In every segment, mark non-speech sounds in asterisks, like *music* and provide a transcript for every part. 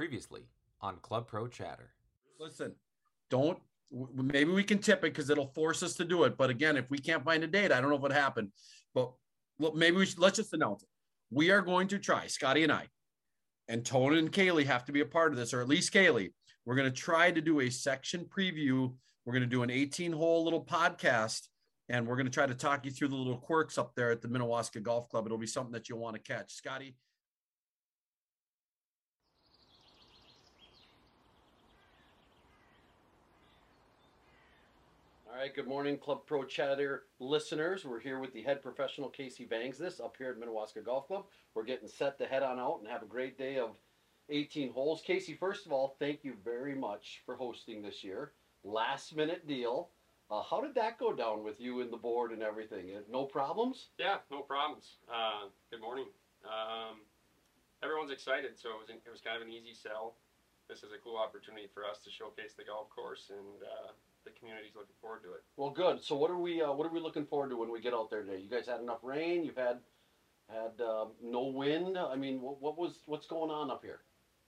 Previously on Club Pro Chatter. Listen, don't. Maybe we can tip it because it'll force us to do it. But again, if we can't find a date, I don't know what happened. But maybe we should let's just announce it. We are going to try, Scotty and I, and Tone and Kaylee have to be a part of this, or at least Kaylee. We're going to try to do a section preview. We're going to do an 18 hole little podcast, and we're going to try to talk you through the little quirks up there at the Minnewaska Golf Club. It'll be something that you'll want to catch. Scotty, right, good morning, Club Pro Chatter listeners. We're here with the head professional Casey Bangs this up here at Minnewaska Golf Club. We're getting set to head on out and have a great day of 18 holes. Casey, first of all, thank you very much for hosting this year. Last minute deal. Uh, how did that go down with you and the board and everything? Uh, No problems? Yeah, no problems. Uh, good morning. Um, everyone's excited, so it was, it was kind of an easy sell. This is a cool opportunity for us to showcase the golf course, and uh, the community's looking forward to it. Well, good. So what are we uh, what are we looking forward to when we get out there today? You guys had enough rain. You've had had um, no wind. I mean, what, what was what's going on up here?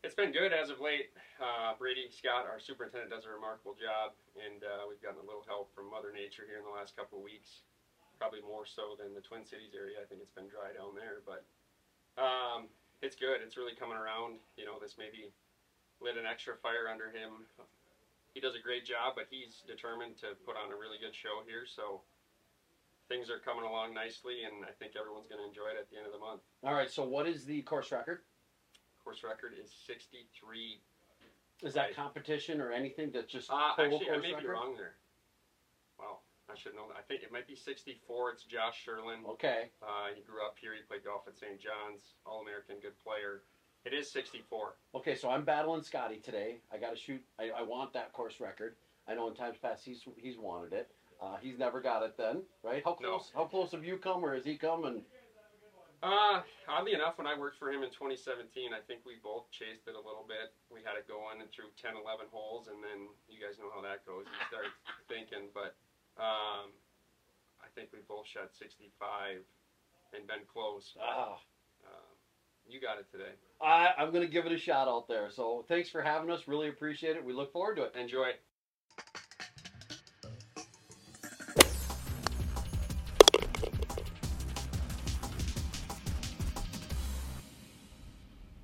It's been good as of late. Uh, Brady Scott, our superintendent, does a remarkable job, and uh, we've gotten a little help from Mother Nature here in the last couple of weeks. Probably more so than the Twin Cities area. I think it's been dry down there, but um, it's good. It's really coming around. You know, this maybe lit an extra fire under him. He does a great job, but he's determined to put on a really good show here. So things are coming along nicely, and I think everyone's going to enjoy it at the end of the month. All right. So what is the course record? Course record is 63 Is that competition or anything that's just Uh, actually, I may be wrong there. Wow, I should know that. I think it might be 64. It's Josh Sherlin. Okay. Uh, he grew up here. He played golf at St. John's. All American, good player. It is 64. Okay. So I'm battling Scotty today. I got to shoot. I, I want that course record. I know in times past he's he's wanted it. Uh, he's never got it then, right? How No. close? How close have you come, or has he come? And Uh, oddly enough, when I worked for him in 2017, I think we both chased it a little bit. We had it going and through 10, 11 holes, and then you guys know how that goes. You start *laughs* thinking, but um, I think we both shot 65 and been close. ah, you got it today. I I'm gonna give it a shot out there. So thanks for having us. Really appreciate it. We look forward to it. Enjoy it.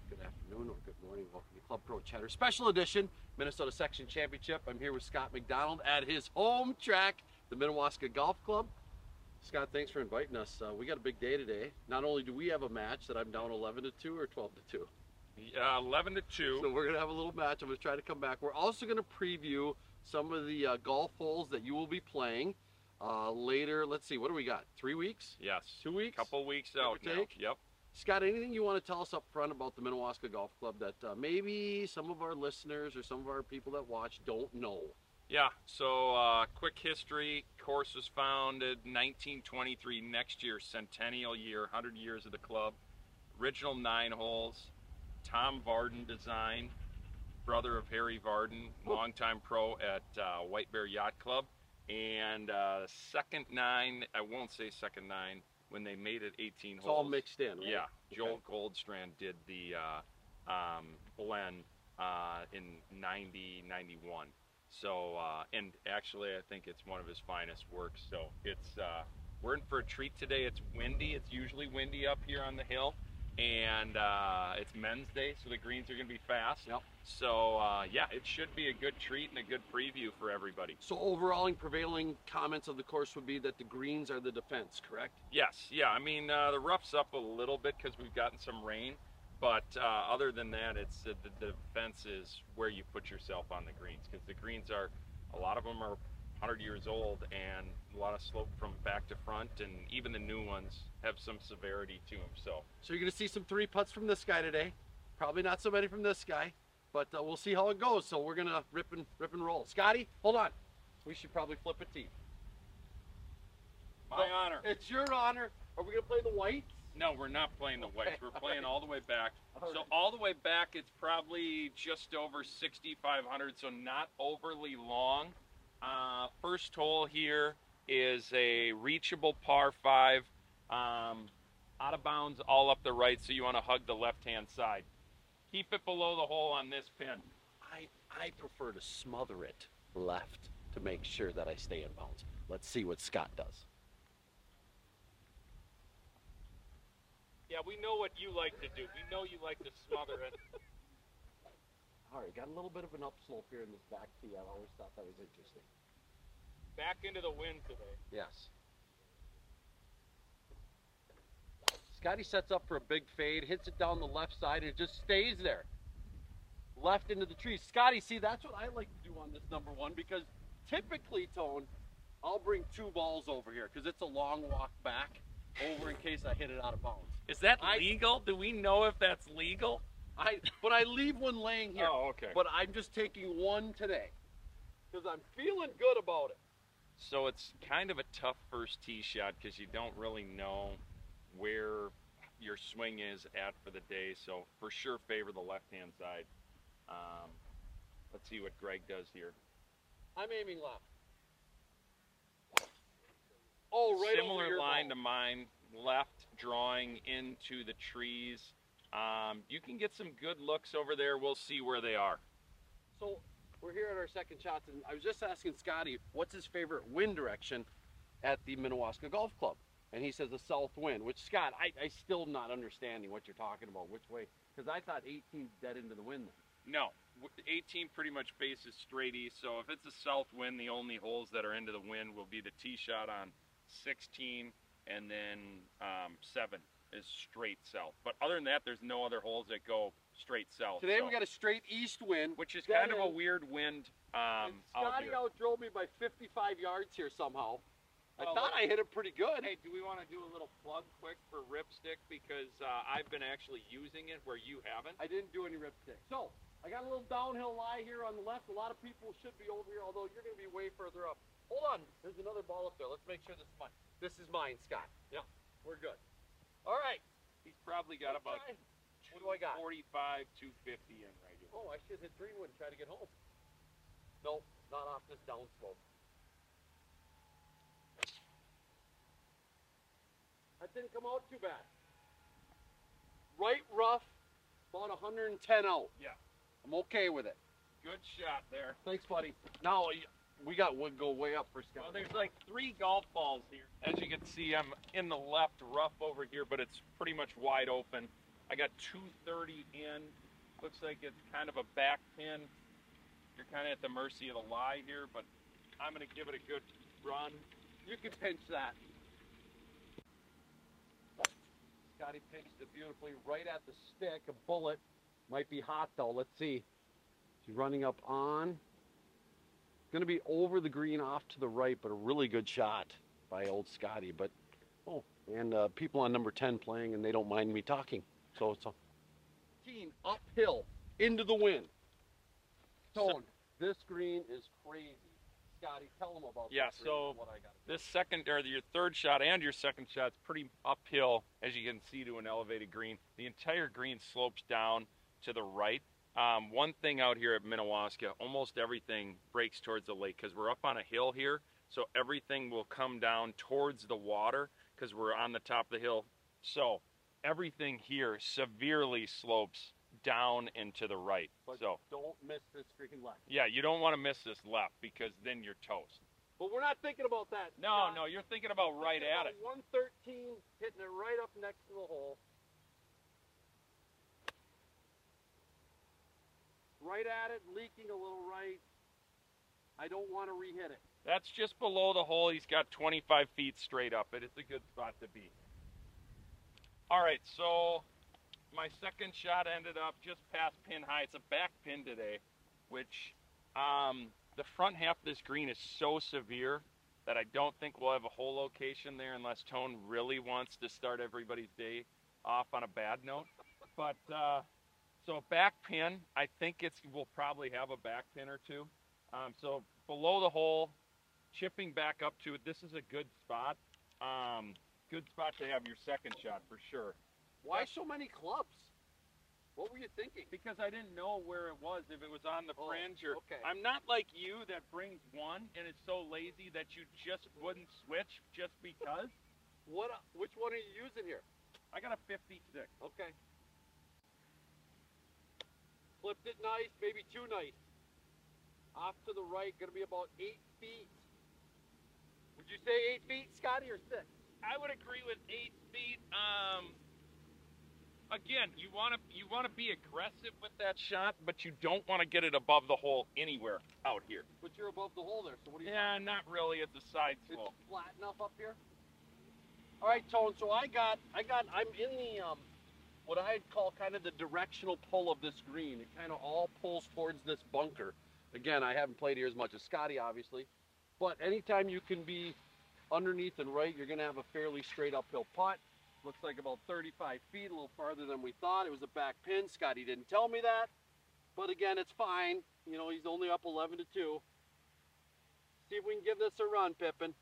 Good afternoon or good morning. Welcome to Club Pro Chatter Special Edition Minnesota Section Championship. I'm here with Scott McDonald at his home track, the Minnewaska Golf Club. Scott, thanks for inviting us. Uh, we got a big day today. Not only do we have a match that I'm down 11 to 2 or 12 to 2. Uh, 11 to 2. So we're going to have a little match. I'm going to try to come back. We're also going to preview some of the uh, golf holes that you will be playing uh, later. Let's see, what do we got? Three weeks? yes. Two weeks? Couple weeks out now. take? Yep. Scott, anything you want to tell us up front about the Minnewaska Golf Club that uh, maybe some of our listeners or some of our people that watch don't know? Yeah. So, uh, quick history. Course was founded 1923. Next year, centennial year, 100 years of the club. Original nine holes. Tom Vardon design, brother of Harry Vardon, longtime pro at uh, White Bear Yacht Club. And uh, second nine, I won't say second nine, when they made it 18 It's holes. all mixed in, right? Yeah, Joel Goldstrand did the uh, um, blend uh, in 90, 91. So, uh, and actually, I think it's one of his finest works. So, it's uh, we're in for a treat today. It's windy. It's usually windy up here on the hill, and uh, it's Men's Day, so the greens are going to be fast. Yep. So, uh, yeah, it should be a good treat and a good preview for everybody. So overall, and prevailing comments of the course would be that the greens are the defense, correct? Yes, yeah. I mean, uh, the rough's up a little bit because we've gotten some rain, but uh, other than that, it's uh, the, the defense is where you put yourself on the greens because the greens are a lot of them are 100 years old and a lot of slope from back to front, and even the new ones have some severity to them. So So you're going to see some three putts from this guy today. Probably not so many from this guy, but uh, we'll see how it goes. So we're going to rip and rip and roll. Scotty, hold on. We should probably flip a tee. my honor. It's your honor. Are we going to play the whites? No, we're not playing the whites. We're playing all the way back. *laughs* So all the way back, it's probably just over 6,500, so not overly long. Uh, first hole here is a reachable par five, um, out of bounds all up the right, so you want to hug the left-hand side. Keep it below the hole on this pin. I I prefer to smother it left to make sure that I stay in bounds. Let's see what Scott does. Yeah, we know what you like to do. We know you like to smother it. *laughs* All right, got a little bit of an upslope here in this back tee. I always thought that was interesting. Back into the wind today. Yes. Scotty sets up for a big fade, hits it down the left side, and it just stays there. Left into the trees. Scotty, see, that's what I like to do on this number one because typically, Tone, I'll bring two balls over here because it's a long walk back over in case I hit it out of bounds. Is that I- legal? Do we know if that's legal? I but I leave one laying here. Oh, okay. But I'm just taking one today because I'm feeling good about it. So it's kind of a tough first tee shot because you don't really know where your swing is at for the day. So for sure, favor the left hand side. Um, let's see what Greg does here. I'm aiming left. Oh, right Similar line ball. to mine, left drawing into the trees. Um, you can get some good looks over there. We'll see where they are. So we're here at our second shots, and I was just asking Scotty what's his favorite wind direction at the Minnewaska Golf Club, and he says the south wind. Which Scott, I, I still not understanding what you're talking about. Which way? Because I thought 18 dead into the wind. No, 18 pretty much faces straight east. So if it's a south wind, the only holes that are into the wind will be the tee shot on 16, and then um, seven is straight south. But other than that, there's no other holes that go straight south. Today so- we got a straight east wind. which is kind of a weird wind. and Um, out Scotty here. outdrove me by 55 yards here somehow. I Well, thought I hit it pretty good. Hey, do we want to do a little plug quick for Ripstick because uh, I've been actually using it where you haven't. I didn't do any ripstick. So I got a little downhill lie here on the left. A lot of people should be over here, although you're going to be way further up. Hold on. There's another ball up there. Let's make sure this is mine. This is mine, Scott. Yeah, we're good. All right. He's probably got let's about try. What do I got? 45, 250 in right here. Oh, I should hit Greenwood and try to get home. Nope, not off this downslope. That didn't come out too bad. Right rough, about 110 out. Yeah. I'm okay with it. Good shot there. Thanks, buddy. Now we got one go way up for Scott. Well, there's like three golf balls here. As you can see, I'm in the left rough over here, but it's pretty much wide open. I got 230 in. Looks like it's kind of a back pin. You're kind of at the mercy of the lie here, but I'm going to give it a good run. You can pinch that. Scotty pinched it beautifully right at the stick. A bullet. Might be hot though. Let's see. She's running up on. Going to be over the green off to the right, but a really good shot by old Scotty. But, oh, and uh, people on number 10 playing, and they don't mind me talking. So it's a team uphill into the wind. Tone, this green is crazy. Scotty, tell them about Yeah, this green so what I got. This second, or your third shot and your second shot's pretty uphill, as you can see, to an elevated green. The entire green slopes down to the right. Um, one thing out here at Minnewaska, almost everything breaks towards the lake because we're up on a hill here, so everything will come down towards the water because we're on the top of the hill. So everything here severely slopes down and to the right. But So don't miss this freaking left. yeah, you don't want to miss this left because then you're toast. But we're not thinking about that. No, Scott. no, you're thinking about right Thinking at about it. 113, hitting it right up next to the hole. Right at it, leaking a little right. I don't want to re-hit it. That's just below the hole. He's got 25 feet straight up it. It's a good spot to be. All right, so my second shot ended up just past pin high. It's a back pin today, which um, the front half of this green is so severe that I don't think we'll have a hole location there unless Tone really wants to start everybody's day off on a bad note. But uh, so back pin, I think it's we'll probably have a back pin or two. Um, so below the hole, chipping back up to it. This is a good spot. Um, good spot to have your second shot for sure. Why so many clubs? What were you thinking? Because I didn't know where it was, if it was on the Oh, fringe or. okay. I'm not like you that brings one and is so lazy that you just wouldn't switch just because. What? Which one are you using here? I got a 56. Okay. Flipped it nice, maybe too nice. Off to the right, gonna be about eight feet. Would you say eight feet, Scotty, or six? I would agree with eight feet. Um, again, you want to you want to be aggressive with that shot, but you don't want to get it above the hole anywhere out here. But you're above the hole there, so what do you Yeah, not really. It's a side It's flat enough up here. All right, Tone. So I got, I got, I'm in the um, what I'd call kind of the directional pull of this green. It kind of all pulls towards this bunker. Again, I haven't played here as much as Scotty, obviously, but anytime you can be underneath and right, you're gonna have a fairly straight uphill putt. Looks like about 35 feet, a little farther than we thought. It was a back pin. Scotty didn't tell me that, but again, it's fine. You know, he's only up 11 to two. See if we can give this a run, Pippin.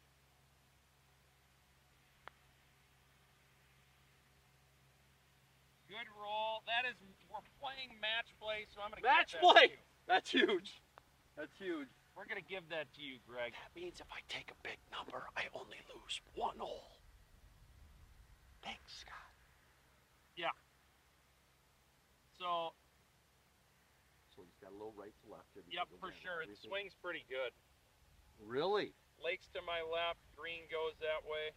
Good. That is, we're playing match play, so I'm gonna Match give that to play! That's huge. That's huge. We're gonna give that to you, Greg. That means if I take a big number, I only lose one hole. Thanks, Scott. Yeah. So, So he's got a little right to left here. yep, for sure. It swings pretty good. Really? Lakes to my left, green goes that way.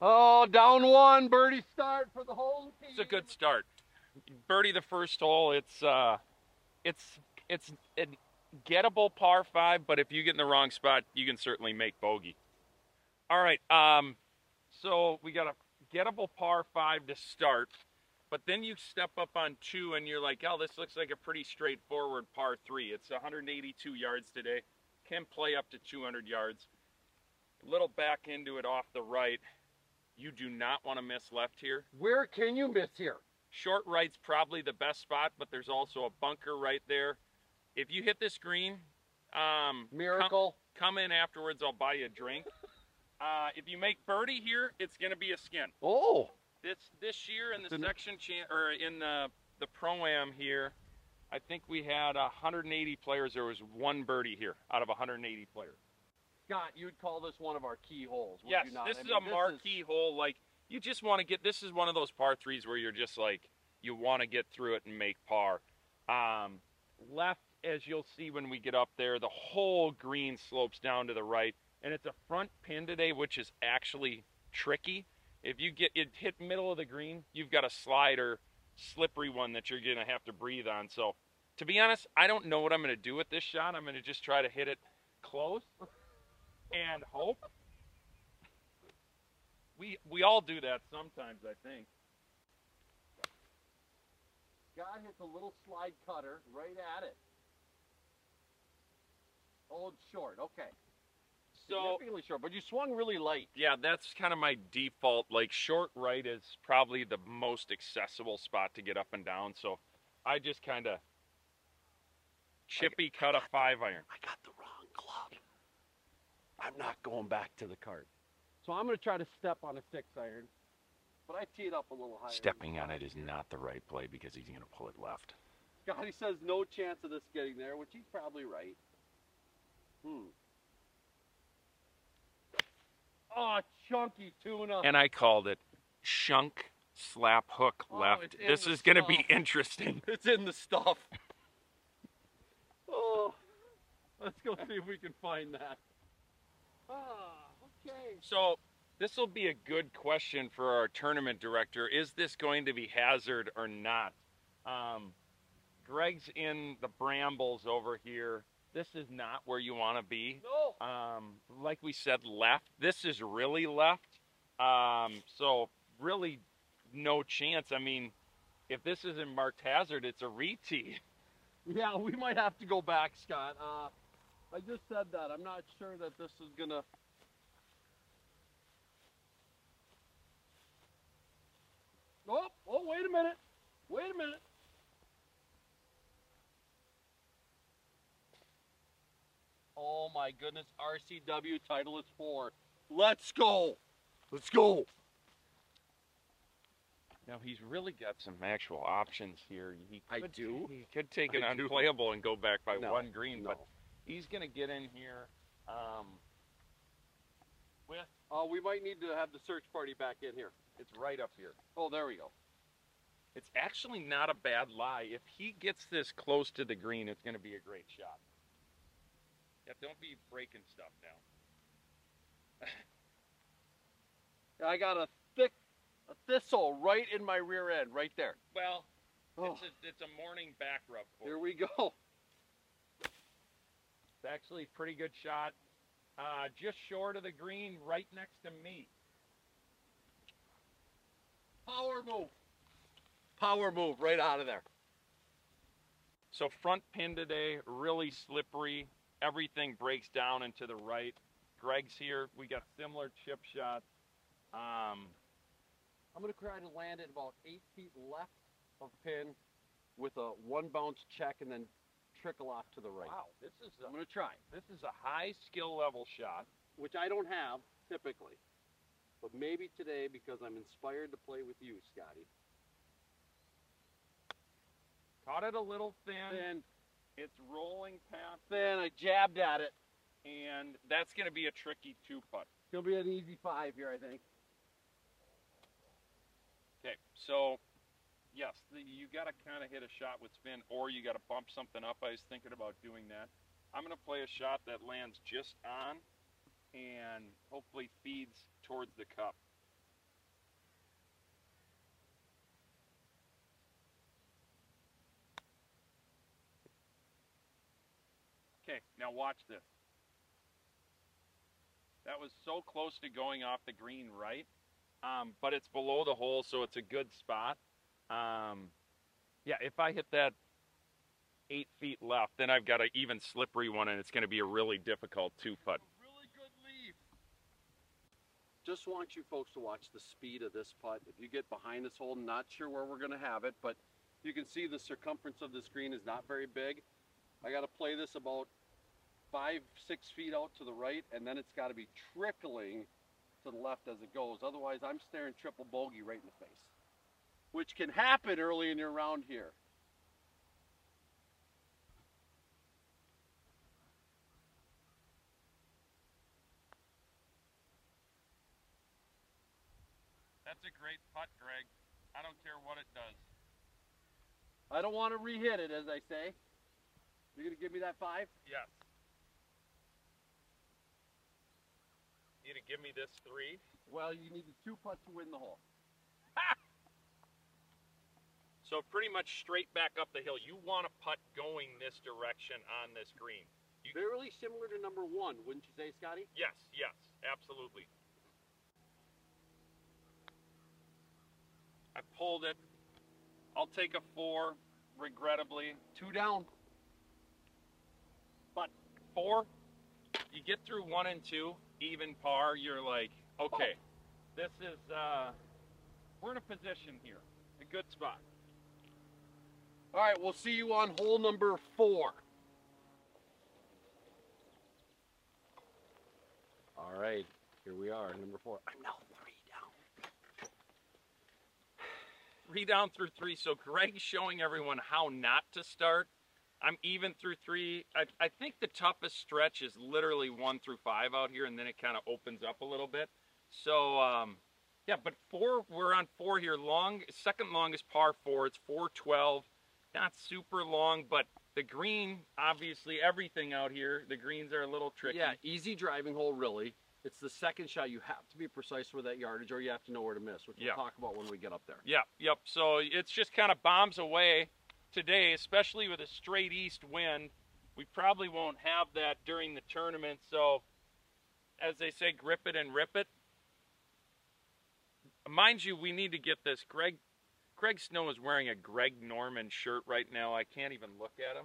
Oh, down one. Birdie start for the whole team. It's a good start. Birdie the first hole. It's uh, it's it's a gettable par five, but if you get in the wrong spot, you can certainly make bogey. All right. Um, so we got a gettable par five to start, but then you step up on two, and you're like, oh, this looks like a pretty straightforward par three. It's 182 yards today. Can play up to 200 yards. A little back into it off the right. You do not want to miss left here. Where can you miss here? Short right's probably the best spot, but there's also a bunker right there. If you hit this green, um, Miracle. come, come in afterwards. I'll buy you a drink. *laughs* Uh, if you make birdie here, it's going to be a skin. Oh, This this year in the It's section or in the the pro am here, I think we had 180 players. There was one birdie here out of 180 players. Scott, you'd call this one of our key holes. would Yes, you not? this I is mean, a marquee hole. Like you just want to get. This is one of those par threes where you're just like you want to get through it and make par. Um, left, as you'll see when we get up there, the whole green slopes down to the right, and it's a front pin today, which is actually tricky. If you get it hit middle of the green, you've got a slider, slippery one that you're gonna have to breathe on. So, to be honest, I don't know what I'm gonna do with this shot. I'm gonna just try to hit it close and hope. We we all do that sometimes, I think. Scott hits a little slide cutter right at it. Oh, it's short. Okay. So Significantly short, but you swung really light. yeah, that's kind of my default. Like short right is probably the most accessible spot to get up and down. So I just kind of chippy cut a five iron. I got the. I'm not going back to the cart. So I'm going to try to step on a six iron, but I tee it up a little higher. Stepping on it is not the right play because he's going to pull it left. Scotty says no chance of this getting there, which he's probably right. Hmm. Oh, chunky tuna. And I called it shunk slap hook Oh, left. This is going to be interesting. *laughs* It's in the stuff. *laughs* Oh, let's go see if we can find that. Ah, okay. So this will be a good question for our tournament director. Is this going to be hazard or not? Um, Greg's in the brambles over here. This is not where you want to be. No. Um, like we said, left. This is really left. Um, so really no chance. I mean, if this isn't marked hazard, it's a re-tee. Yeah, we might have to go back, Scott. Uh, I just said that. I'm not sure that this is gonna. Oh, oh, wait a minute. Wait a minute. Oh my goodness, RCW title is four. Let's go. Let's go. Now he's really got some actual options here. He I could, do? He could take an I do. unplayable and go back by No, one green, no. but he's going to get in here. Um, with Oh, we might need to have the search party back in here. it's right up here. Oh, there we go. It's actually not a bad lie. If he gets this close to the green, it's going to be a great shot. Yeah, don't be breaking stuff now. *laughs* I got a thick a thistle right in my rear end, right there. Well, Oh, it's, a, it's a morning back rub. here we go. It's actually a pretty good shot. Uh, just short of the green, right next to me. Power move. Power move right out of there. So front pin today, really slippery. Everything breaks down and to the right. Greg's here. We got similar chip shots. Um, I'm gonna try to land it about eight feet left of pin with a one bounce check and then trickle off to the right. wow, this is I'm a, gonna try, this is a high skill level shot. which I don't have typically, but maybe today because I'm inspired to play with you, Scotty. Caught it a little thin. Then, It's rolling past, then I jabbed at it. and that's going to be a tricky two putt. It'll be an easy five here, I think. Okay, so yes, the, you got to kind of hit a shot with spin, or you got to bump something up. I was thinking about doing that. I'm going to play a shot that lands just on, and hopefully feeds towards the cup. Okay, now watch this. That was so close to going off the green right um, but it's below the hole, so it's a good spot. Um, yeah, if I hit that eight feet left, then I've got an even slippery one, and it's going to be a really difficult two putt. Really good lead. Just want you folks to watch the speed of this putt. If you get behind this hole, not sure where we're going to have it, but you can see the circumference of the screen is not very big. I got to play this about five, six feet out to the right, and then it's got to be trickling to the left as it goes. Otherwise, I'm staring triple bogey right in the face, which can happen early in your round here. That's a great putt, Greg. I don't care what it does. I don't want to re-hit it, as I say. You're going to give me that five? Yes. You to give me this three. Well, you need the two putt to win the hole. *laughs* So pretty much straight back up the hill. You want a putt going this direction on this green. You- Fairly similar to number one, wouldn't you say, Scotty? Yes, yes, absolutely. I pulled it. I'll take a four, regrettably. Two down. But Four, you get through one and two, even par, you're like, okay, this is, uh, we're in a position here, a good spot. All right, we'll see you on hole number four. All right, here we are, number four. I'm now three down. *sighs* Three down through three, so Greg's showing everyone how not to start. I'm even through three. I, I think the toughest stretch is literally one through five out here, and then it kind of opens up a little bit. So, um, yeah, but four, we're on four here. Long, second longest par four. It's 412. Not super long, but the green, obviously, everything out here, the greens are a little tricky. Yeah, easy driving hole, really. It's the second shot. You have to be precise with that yardage, or you have to know where to miss, which Yeah. we'll talk about when we get up there. Yep, yep. So it's just kind of bombs away today, especially with a straight east wind. We probably won't have that during the tournament. So, as they say, grip it and rip it. Mind you, we need to get this. Greg, Greg Snow is wearing a Greg Norman shirt right now. I can't even look at him.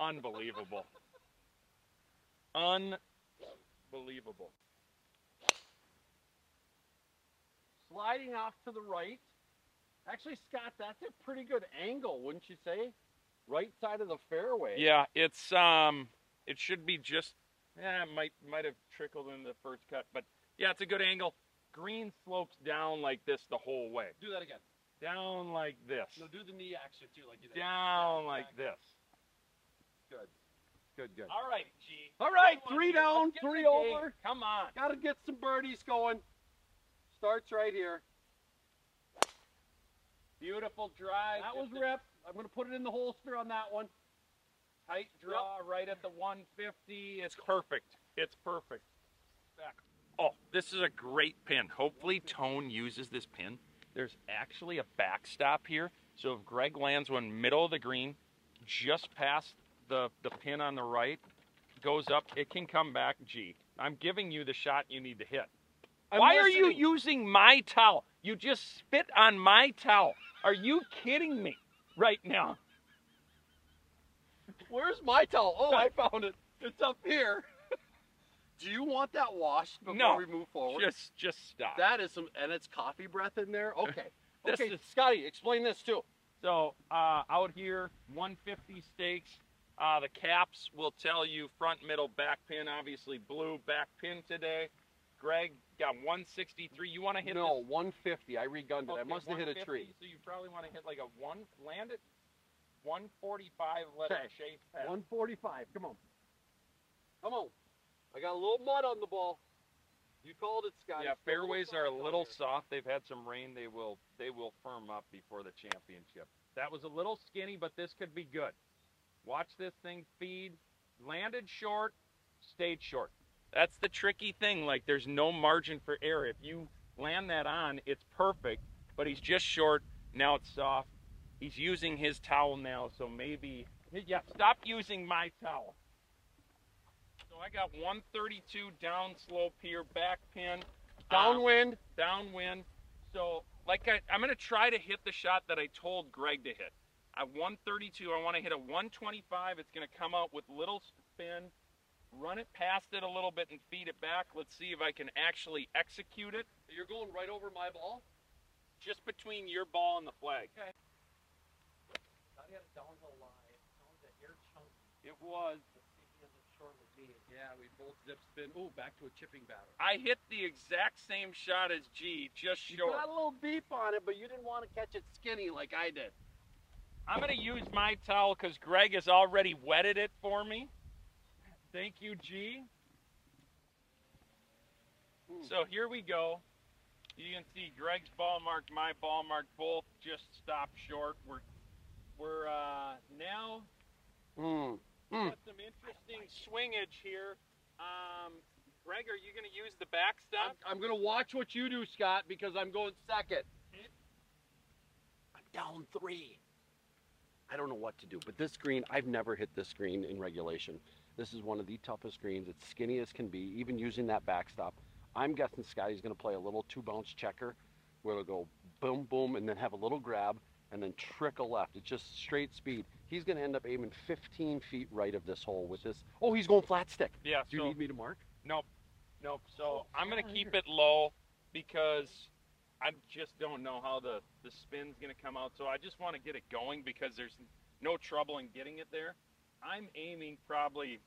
Unbelievable. Unbelievable. Sliding off to the right. Actually, Scott, that's a pretty good angle, wouldn't you say? Right side of the fairway. Yeah, it's um, it should be just. Yeah, might might have trickled in the first cut, but yeah, it's a good angle. Green slopes down like this the whole way. Do that again. Down like this. No, do the knee action too, like you did. Down like this. Good, good. Good. All right, G. All right, three down, let's get in three over. Come on. Got to get some birdies going. Starts right here. Beautiful drive. That was ripped. I'm gonna put it in the holster on that one. tight draw right at the 150. It's perfect. It's perfect. Oh, this is a great pin. Hopefully, Tone uses this pin. There's actually a backstop here. So if Greg lands one middle of the green, just past the, the pin on the right, goes up, it can come back G. I'm giving you the shot you need to hit. I'm Why are you using my towel? You just spit on my towel. Are you kidding me right now? Where's my towel? Oh, I *laughs* found it. It's up here. Do you want that washed before No. we move forward? Just just stop. That is some, and it's coffee breath in there. *laughs* Okay. This okay, is- Scotty, explain this too. So uh, out here, 150 stakes. Uh, the caps will tell you front, middle, back pin. Obviously, blue back pin today. Greg got 163. You want to hit no, this? 150. I regunned it. I must have hit a tree. So you probably want to hit like a one. Land it. 145. Let Okay. it chase past. 145. Come on. Come on. I got a little mud on the ball. You called it, Scotty. Yeah, It's a little fairways are a little soft. They've had some rain. They will they will firm up before the championship. That was a little skinny, but this could be good. Watch this thing feed. Landed short, stayed short. That's the tricky thing. Like there's no margin for error. If you land that on, it's perfect. But he's just short. Now it's soft. He's using his towel now, so maybe yeah. Stop using my towel. So I got 132 downslope here, back pin. Um, Downwind. downwind. So, like I, I'm going to try to hit the shot that I told Greg to hit. At 132, I want to hit a 125. It's going to come out with little spin, run it past it a little bit, and feed it back. Let's see if I can actually execute it You're going right over my ball? just between your ball and the flag. Okay. Scotty had a downhill lie. It sounds a hair chunky. It was. Let's see if he ends up short with me. Yeah, we both zip spin. Ooh, back to a chipping batter. I hit the exact same shot as G, just You short. got a little beep on it, but you didn't want to catch it skinny like I did. I'm going to use my towel because Greg has already wetted it for me. Thank you, G. Hmm. So here we go. You can see Greg's ball mark, my ball mark, both just stopped short. We're we're uh, now Mm. Mm. got some interesting swingage here. Um, Greg, are you going to use the backstop? I'm, I'm going to watch what you do, Scott, because I'm going second. I'm down three. I don't know what to do, but this green, I've never hit this green in regulation. This is one of the toughest greens. It's skinny as can be, even using that backstop. I'm guessing Scotty's going to play a little two bounce checker where it'll go boom, boom, and then have a little grab and then trickle left. It's just straight speed. He's going to end up aiming 15 feet right of this hole with this. Oh, he's going flat stick. Yeah. Do you so need me to mark? Nope. Nope. So oh, I'm gonna keep it low because I just don't know how the the spin's gonna come out. So I just want to get it going because there's no trouble in getting it there. I'm aiming probably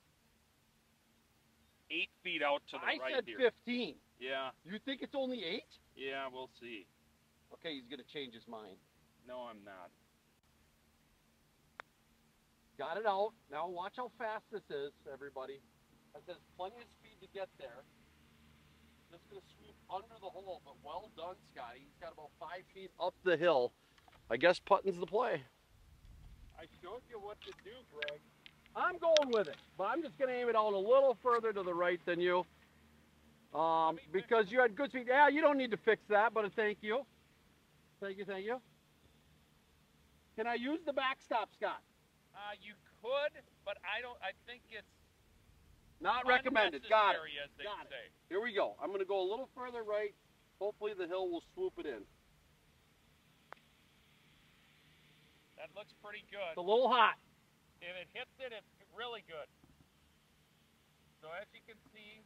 eight feet out to the I right said here. 15. Yeah. You think it's only eight? Yeah. We'll see. Okay, he's gonna change his mind. No, I'm not. Got it out. Now watch how fast this is, everybody. That there's plenty of speed to get there. Just gonna sweep under the hole, but well done, Scotty. He's got about five feet up the hill. I guess putting's the play. I showed you what to do, Greg. I'm going with it, but I'm just gonna aim it out a little further to the right than you. Um, because you had good speed. Yeah, you don't need to fix that, but a thank you. Thank you, thank you. Can I use the backstop, Scott? Uh, you could, but I don't. I think it's Not recommended. Got it. Got it. say. Here we go. I'm going to go a little further right. Hopefully the hill will swoop it in. That looks pretty good. It's a little hot. If it hits it, it's really good. So as you can see,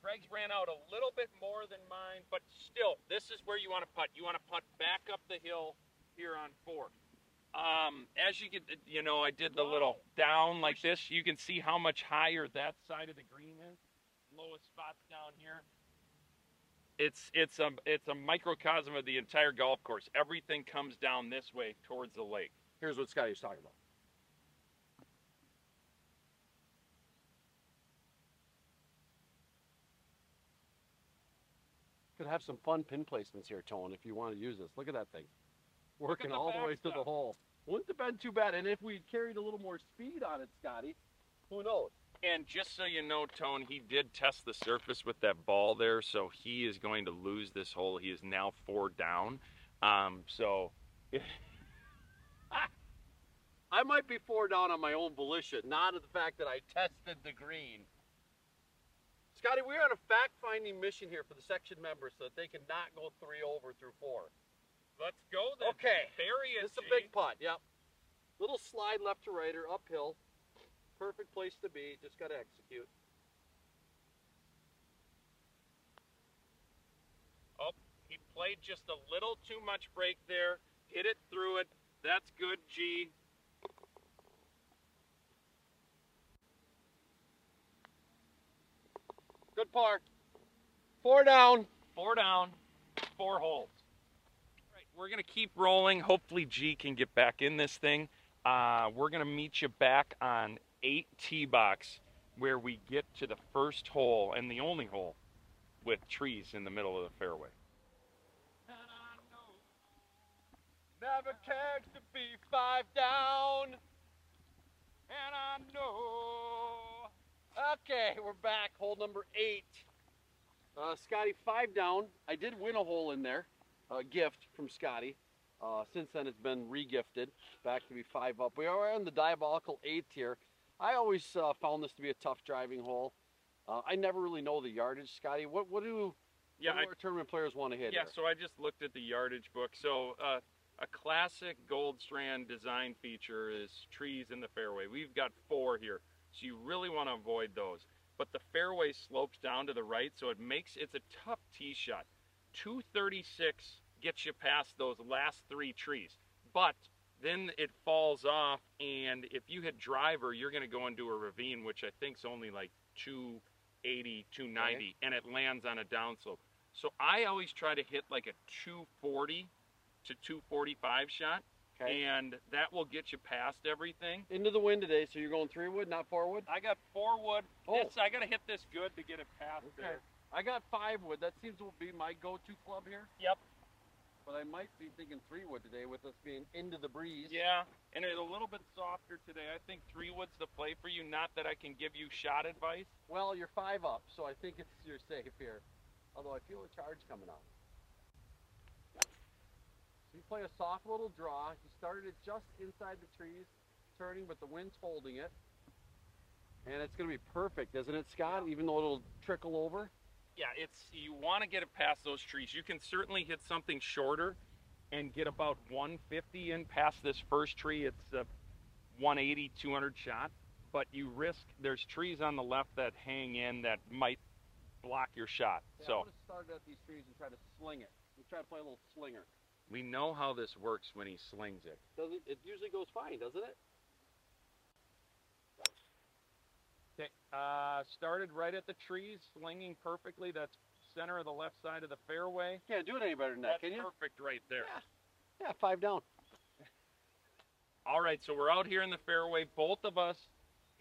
Greg's ran out a little bit more than mine, but still, this is where you want to putt. You want to putt back up the hill here on four. Um, as you can, you know, I did the little down like this. You can see how much higher that side of the green is. Lowest spots down here. It's it's a it's a microcosm of the entire golf course. Everything comes down this way towards the lake. Here's what Scotty talking about. Could have some fun pin placements here, Tone, if you want to use this. Look at that thing. Working the all the way to the hole. Wouldn't have been too bad. And if we carried a little more speed on it, Scotty, who knows? And just so you know, Tone, he did test the surface with that ball there, so he is going to lose this hole. He is now four down. Um, so *laughs* I might be four down on my own volition, not of the fact that I tested the green. Scotty, we're on a fact-finding mission here for the section members so that they can not go three over through four. Let's go then. Okay. Bury it. This is a big putt, yep. Little slide left to right or uphill. Perfect place to be. Just got to execute. Oh, he played just a little too much break there. Hit it through it. That's good, G. Good par. Four down. Four down, four holes. We're gonna keep rolling. Hopefully, G can get back in this thing. Uh, we're gonna meet you back on eight tee box, where we get to the first hole and the only hole with trees in the middle of the fairway. Never cared to be five down. And I know. Okay, we're back. Hole number eight. Uh, Scotty, five down. I did win a hole in there. A gift from Scotty. Uh, since then, it's been regifted. Back to be five up. We are on the diabolical eighth here. I always uh, found this to be a tough driving hole. Uh, I never really know the yardage, Scotty. What what do, Yeah, what I our tournament players want to hit? Yeah, here? so I just looked at the yardage book. So uh, a classic Goldstrand design feature is trees in the fairway. We've got four here, so you really want to avoid those. But the fairway slopes down to the right, so it makes it's a tough tee shot. 236 gets you past those last three trees, but then it falls off, and if you hit driver, you're going to go into a ravine, which I think is only like 280, 290, and it lands on a downslope. So I always try to hit like a 240 to 245 shot, Okay. and that will get you past everything. Into the wind today, so you're going three wood, not four wood. I got four wood. Oh. This I gotta hit this good to get it past Okay. there. I got five wood. That seems to be my go-to club here. Yep. But I might be thinking three wood today with us being into the breeze. Yeah, and it's a little bit softer today. I think three wood's the play for you. Not that I can give you shot advice. Well, you're five up, so I think it's you're safe here. Although I feel a charge coming on. So you play a soft little draw. You started it just inside the trees, turning, but the wind's holding it. And it's going to be perfect, isn't it, Scott? Even though it'll trickle over. Yeah, it's you want to get it past those trees. You can certainly hit something shorter and get about 150 in past this first tree. It's a 180, 200 shot, but you risk there's trees on the left that hang in that might block your shot. Yeah, I so would have started at these trees and tried to sling it. We try to play a little slinger. we know how this works when he slings it. Does it? It usually goes fine, doesn't it? Okay, uh, started right at the trees, slinging perfectly. That's center of the left side of the fairway. Can't do it any better than that, That's can you? perfect right there. Yeah, five down. *laughs* All right, so we're out here in the fairway. Both of us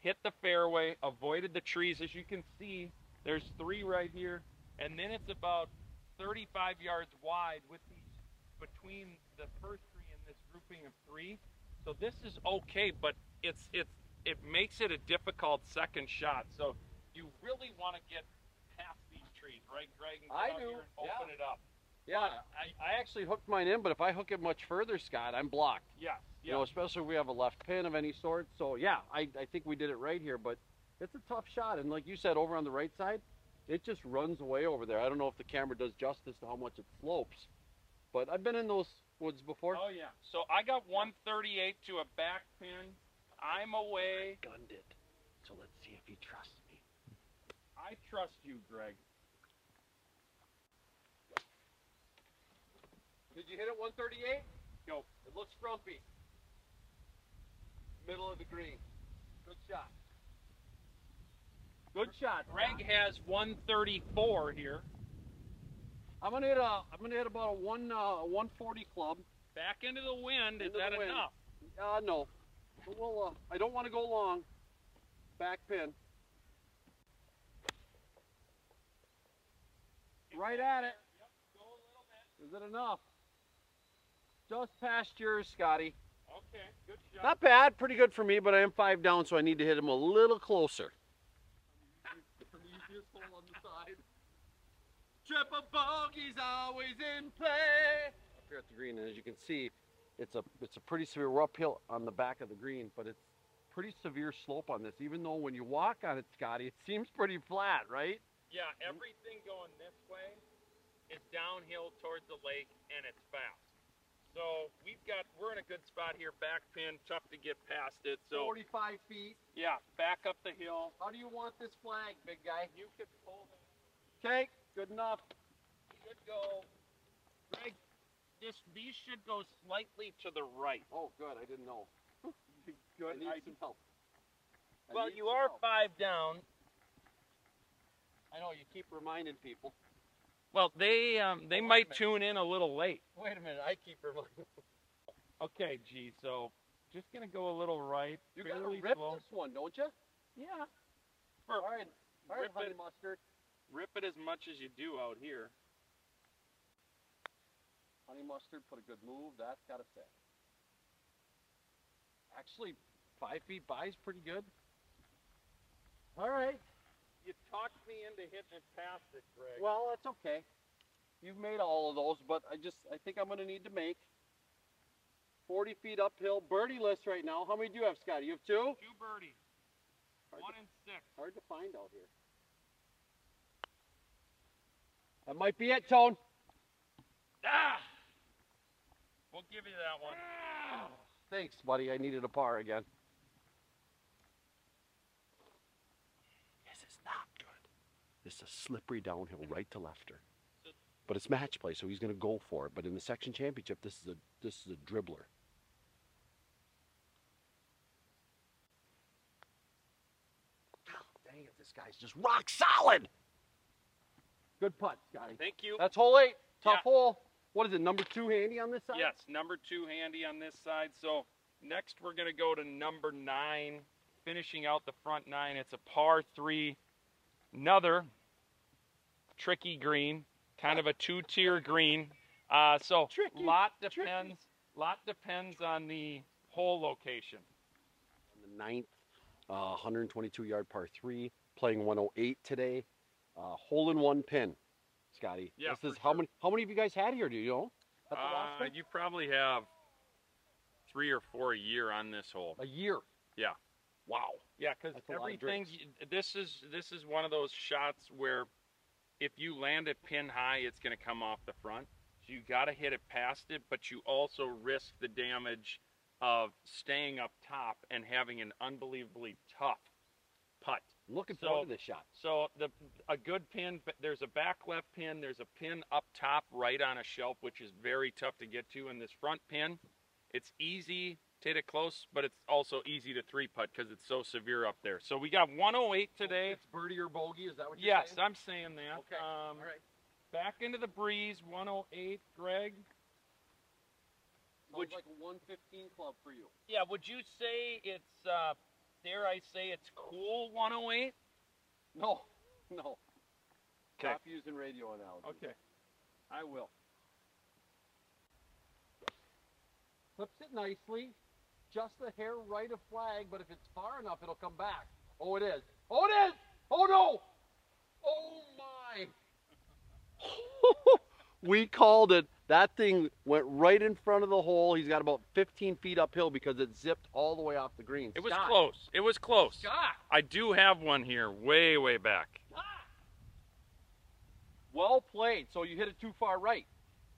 hit the fairway, avoided the trees. As you can see, there's three right here, and then it's about 35 yards wide with these between the first tree and this grouping of three. So this is okay, but it's it's it makes it a difficult second shot. So you really want to get past these trees, right, Greg? And I do, here and open yeah. it up. Yeah, I, I actually hooked mine in, but if I hook it much further, Scott, I'm blocked. Yes. You know, especially if we have a left pin of any sort. So yeah, I, I think we did it right here, but it's a tough shot. And like you said, over on the right side, it just runs away over there. I don't know if the camera does justice to how much it slopes, but I've been in those woods before. Oh yeah. So I got 138 to a back pin. I'm away. Gunned it. So let's see if he trusts me. I trust you, Greg. Did you hit it 138? No. It looks frumpy. Middle of the green. Good shot. Good shot. Greg has 134 here. I'm gonna hit a. I'm gonna hit about a one uh, 140 club. Back into the wind. Is that wind. enough? Uh, no. But we'll, uh, I don't want to go long. Back pin. Right at it. Is it enough? Just past yours, Scotty. Okay, good shot. Not bad. Pretty good for me, but I am five down, so I need to hit him a little closer. Triple bogey's always in play. Up here at the green, and as you can see, it's a it's a pretty severe. We're uphill on the back of the green, but it's pretty severe slope on this. Even though when you walk on it, Scotty, it seems pretty flat, right? Yeah, everything going this way is downhill towards the lake and it's fast. So we've got we're in a good spot here, back pin, tough to get past it. So 45 feet. yeah, back up the hill. How do you want this flag, big guy? You could pull. Okay, good enough. Should go. Greg, this these should go slightly to the right. Oh, good. I didn't know. *laughs* Good. I need I- some help. I well, you are help. five down. I know you keep reminding people. Well, they um, they Hold on a might tune in a little late. Wait a minute. I keep reminding. *laughs* Okay, gee, so just gonna go a little right, You gotta rip slow. this one, don't you? Yeah. All right. All right, Rip honey it. mustard. Rip it as much as you do out here. Honey mustard, put a good move. That's got to say. Actually, five feet by is pretty good. All right. You talked me into hitting it past it, Greg. Well, that's okay. You've made all of those, but I just I think I'm gonna need to make 40 feet uphill birdie list right now. How many do you have, Scotty? You have two? two birdies, Hard one to, and six. hard to find out here. That might be it, Tone. Ah! We'll give you that one. Thanks, buddy. I needed a par again. This is not good. This is a slippery downhill right to lefter. But it's match play, so he's going to go for it. But in the section championship, this is a this is a dribbler. Dang it! This guy's just rock solid. Good putt, Scotty. Thank you. That's hole eight. Tough Yeah. hole. What is it? Number two handy on this side. Yes, number two handy on this side. So next we're gonna go to number nine, finishing out the front nine. It's a par three, another tricky green, kind of a two-tier green. Uh, so Tricky, lot tricky. depends. Lot depends on the hole location. on the ninth, uh, 122 yard par three, playing 108 today. Uh, hole in one pin, Scotty. Yeah, This is how sure. many? How many of you guys had here? Do you know? Uh, you probably have three or four a year on this hole. A year. Yeah. Wow. Yeah, because That's a lot of everything. This is this is one of those shots where if you land it pin high, it's going to come off the front. So you got to hit it past it, but you also risk the damage of staying up top and having an unbelievably tough putt. I'm looking So- forward to this shot. So the a good pin. There's a back left pin. There's a pin up top right on a shelf, which is very tough to get to. And this front pin, it's easy to hit it close, but it's also easy to three putt because it's so severe up there. So we got 108 today. It's birdie or bogey. Is that what you're Yes, saying? Yes, I'm saying that. Okay. Um, All right. Back into the breeze, 108, Greg. Sounds would you- like a 115 club for you. Yeah, would you say it's, uh, dare I say it's cool 108? No, *laughs* no. Okay. Stop using radio analogy. Okay. I will. Flips it nicely. Just the hair right of flag, but if it's far enough, it'll come back. Oh, it is. Oh, it is. Oh, no. Oh, my. *laughs* we called it. That thing went right in front of the hole. He's got about 15 feet uphill because it zipped all the way off the green. It was Scott. close. It was close. Scott. I do have one here, way, way back. Scott. Well played. So you hit it too far right,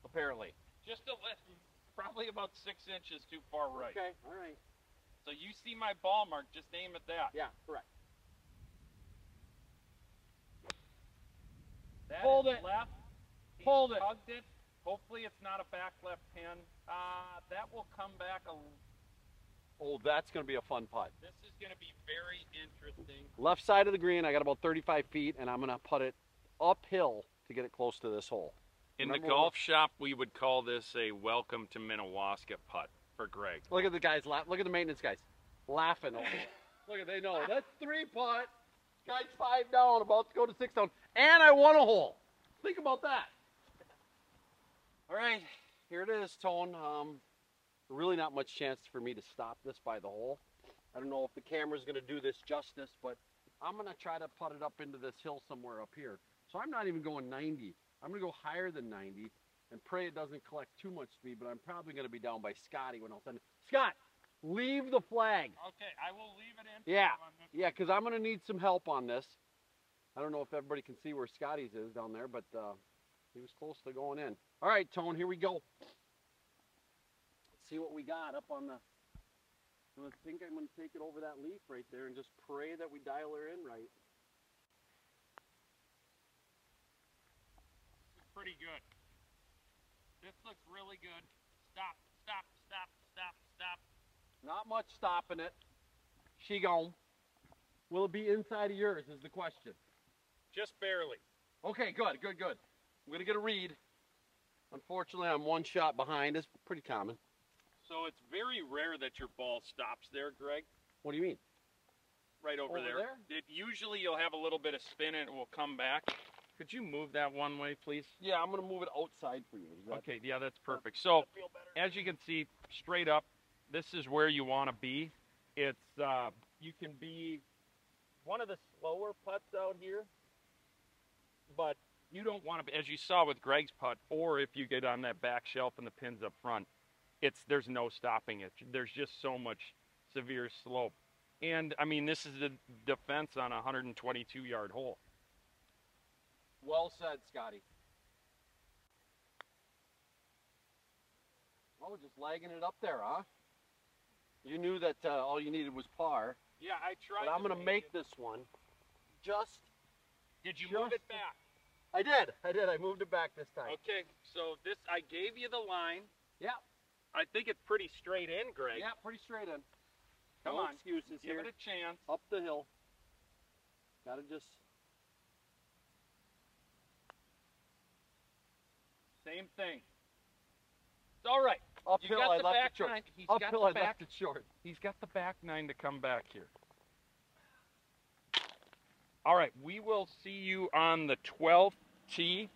apparently. Just a little, probably about six inches too far right. Okay. All right. So you see my ball mark, just aim at that. Yeah, correct. That Hold is it. left. He Hold it. tugged it. Hopefully it's not a back left pin. Uh, that will come back. A, Oh, that's going to be a fun putt. this is going to be very interesting. Left side of the green, I got about 35 feet, and I'm going to putt it uphill to get it close to this hole. In Remember the golf shop, we would call this a welcome to Minnewaska putt for Greg. Look at the guys. La- look at the maintenance guys laughing. over it. *laughs* look at they know that's three putt. Guy's five down, about to go to six down, and I won a hole. Think about that. All right. here it is, Tone. Um, really not much chance for me to stop this by the hole. I don't know if the camera's going to do this justice, but I'm going to try to put it up into this hill somewhere up here. So I'm not even going 90. I'm going to go higher than 90 and pray it doesn't collect too much speed, but I'm probably going to be down by Scotty when I'll send it. Scott, leave the flag. Okay, I will leave it in. Yeah, yeah, because I'm going to need some help on this. I don't know if everybody can see where Scotty's is down there, but uh, he was close to going in. All right, Tone, here we go. Let's see what we got up on the. I think I'm going to take it over that leaf right there and just pray that we dial her in right. This pretty good. This looks really good. Stop, stop, stop, stop, stop. Not much stopping it. She gone. Will it be inside of yours? Is the question. Just barely. Okay, good, good, good. I'm gonna get a read. Unfortunately, I'm one shot behind. It's pretty common. So it's very rare that your ball stops there, Greg. What do you mean? Right over, Over there. there? It, usually you'll have a little bit of spin and it will come back. Could you move that one way, please? Yeah, I'm gonna move it outside for you. That- Okay, yeah, that's perfect. So feel as you can see, straight up, this is where you want to be. It's uh, you can be one of the slower putts out here, but you don't want to as you saw with Greg's putt, or if you get on that back shelf and the pins up front, it's there's no stopping it. There's just so much severe slope, and I mean this is the defense on a 122 yard hole. Well said, Scotty. Oh, just lagging it up there, huh? You knew that uh, all you needed was par, Yeah, I tried. but I'm gonna make this one. Just. Did you just- move it back? I did. I did. I moved it back this time. Okay, so this I gave you the line. Yeah. I think it's pretty straight in, Greg. Yeah, pretty straight in. Come no on, excuses Give here. it a chance. Up the hill. Gotta just. Same thing. It's all right. Uphill, got I left back it short. nine. He's got Uphill, the I back. left it short. He's got the back nine to come back here. All right, we will see you on the 12th tee.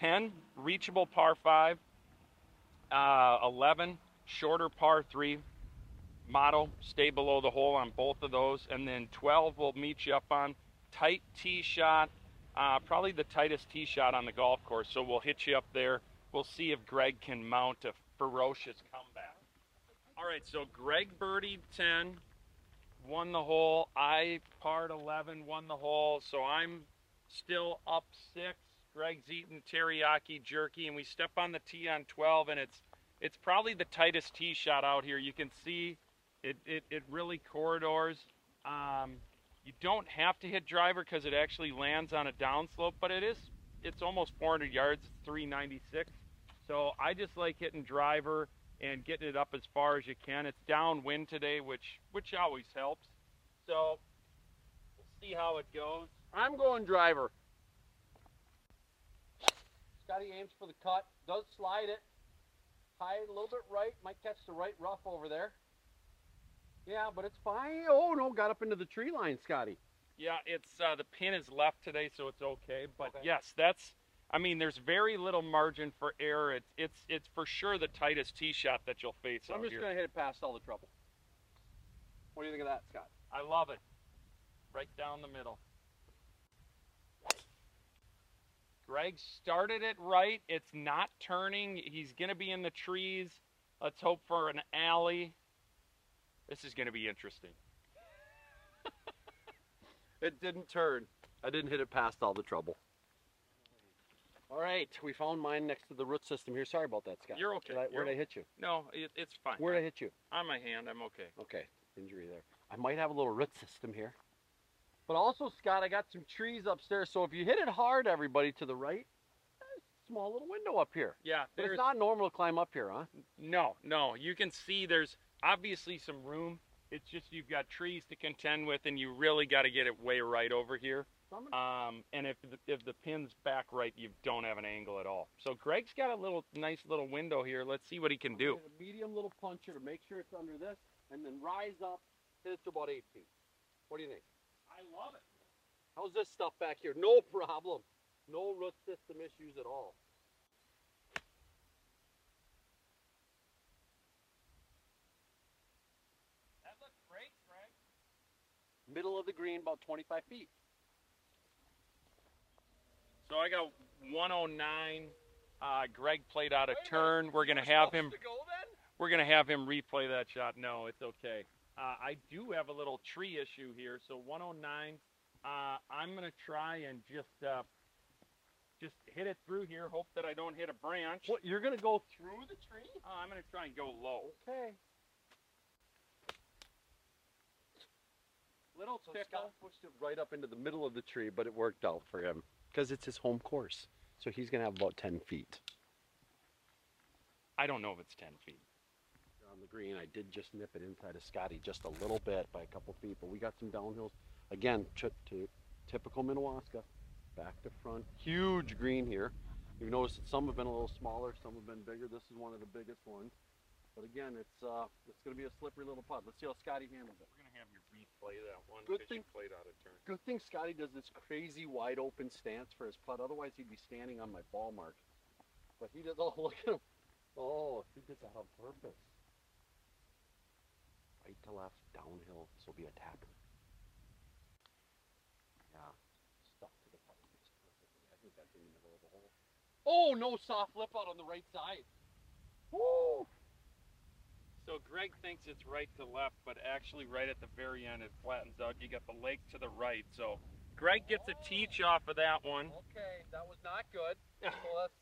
10 reachable par five. Uh, 11 shorter par three. model, stay below the hole on both of those, and then 12 will meet you up on tight tee shot. Uh, probably the tightest tee shot on the golf course. So we'll hit you up there. We'll see if Greg can mount a ferocious comeback. All right, so Greg birdied 10, won the hole. I parred 11, won the hole. So I'm still up six. Greg's eating teriyaki jerky, and we step on the tee on 12, and it's it's probably the tightest tee shot out here. You can see it it, it really corridors. Um, you don't have to hit driver because it actually lands on a downslope, but it is it's almost 400 yards, 396. So I just like hitting driver and getting it up as far as you can. It's downwind today, which which always helps. So we'll see how it goes. I'm going driver. Scotty aims for the cut. Does slide it. High a little bit right. Might catch the right rough over there. Yeah, but it's fine. Oh no, got up into the tree line, Scotty. Yeah, it's uh, the pin is left today, so it's okay. But Okay. yes, that's. I mean, there's very little margin for error. It's it's it's for sure the tightest tee shot that you'll face So I'm out just here. gonna hit it past all the trouble. What do you think of that, Scott? I love it. Right down the middle. Greg started it right. It's not turning. He's going to be in the trees. Let's hope for an alley. This is going to be interesting. *laughs* It didn't turn. I didn't hit it past all the trouble. All right, we found mine next to the root system here. Sorry about that, Scott. You're okay. Did I, where'd You're- I hit you? No, it, it's fine. Where'd I hit you? On my hand, I'm okay. Okay, injury there. I might have a little root system here. But also, Scott, I got some trees upstairs. So if you hit it hard, everybody to the right, small little window up here. Yeah, But it's not normal to climb up here, huh? no, no. You can see there's obviously some room. It's just you've got trees to contend with, and you really got to get it way right over here. So I'm gonna- Um, and if the, if the pin's back right, you don't have an angle at all. So Greg's got a little nice little window here. Let's see what he can do. a medium little puncher to make sure it's under this, and then rise up, hit it to about eight feet. What do you think? love it. How's this stuff back here? No *laughs* problem. No root system issues at all. That looks great, Frank. Middle of the green, about 25 feet. So I got 109. Uh, Greg played out a Wait turn. We're going to have him. Go, we're going to have him replay that shot. No, it's okay. Uh, I do have a little tree issue here. So 109. Uh, I'm gonna try and just uh, just hit it through here. Hope that I don't hit a branch. What, you're going to go through the tree? Uh, I'm gonna try and go low. Okay. Little So tickle. Scott pushed it right up into the middle of the tree, but it worked out for him because it's his home course. So he's going to have about 10 feet. I don't know if it's 10 feet. Green. I did just nip it inside of Scotty just a little bit by a couple feet, but we got some downhills. Again, to, to typical Minnewaska, back to front. Huge green here. You've noticed that some have been a little smaller, some have been bigger. This is one of the biggest ones. But again, it's uh, it's going to be a slippery little putt. Let's see how Scotty handles it. We're gonna have you replay that one Good thing- played out a turn. Good thing Scotty does this crazy wide open stance for his putt. Otherwise, he'd be standing on my ball mark. But he does. *laughs* Oh, look at him. Oh, he did that on purpose. Right to left, downhill. This will be a tapper. Yeah, stuck to the putt just perfectly. I think that's in the middle of the hole. Oh, no soft lip out on the right side. Woo! So Greg thinks it's right to left, but actually right at the very end it flattens out. You got the lake to the right. So Greg gets a teach oh. off of that one. Okay, that was not good. So *laughs* let's.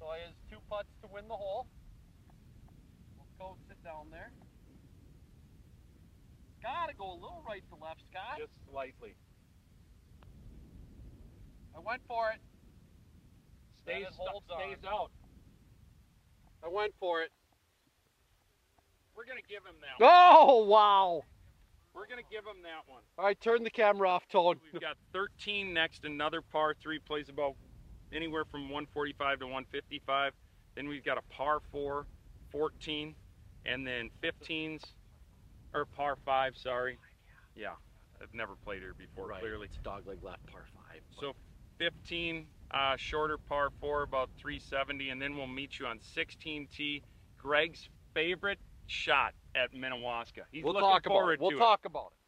So he has two putts to win the hole. Let's go sit down there. Gotta go a little right to left, Scott. Just slightly. I went for it. Stays, holds on. stays out. I went for it. We're gonna give him that one. Oh wow! We're gonna give him that one. All right, turn the camera off, Tone. We've got 13 next, another par three plays about anywhere from 145 to 155. Then we've got a par four, 14, and then 15s, or par five, sorry. Yeah, I've never played here before, clearly. It's dogleg left par five. So 15, uh, shorter par four, about 370, and then we'll meet you on 16T. Greg's favorite shot at Minnewaska. He's we'll looking talk about it. We'll to it. talk about it.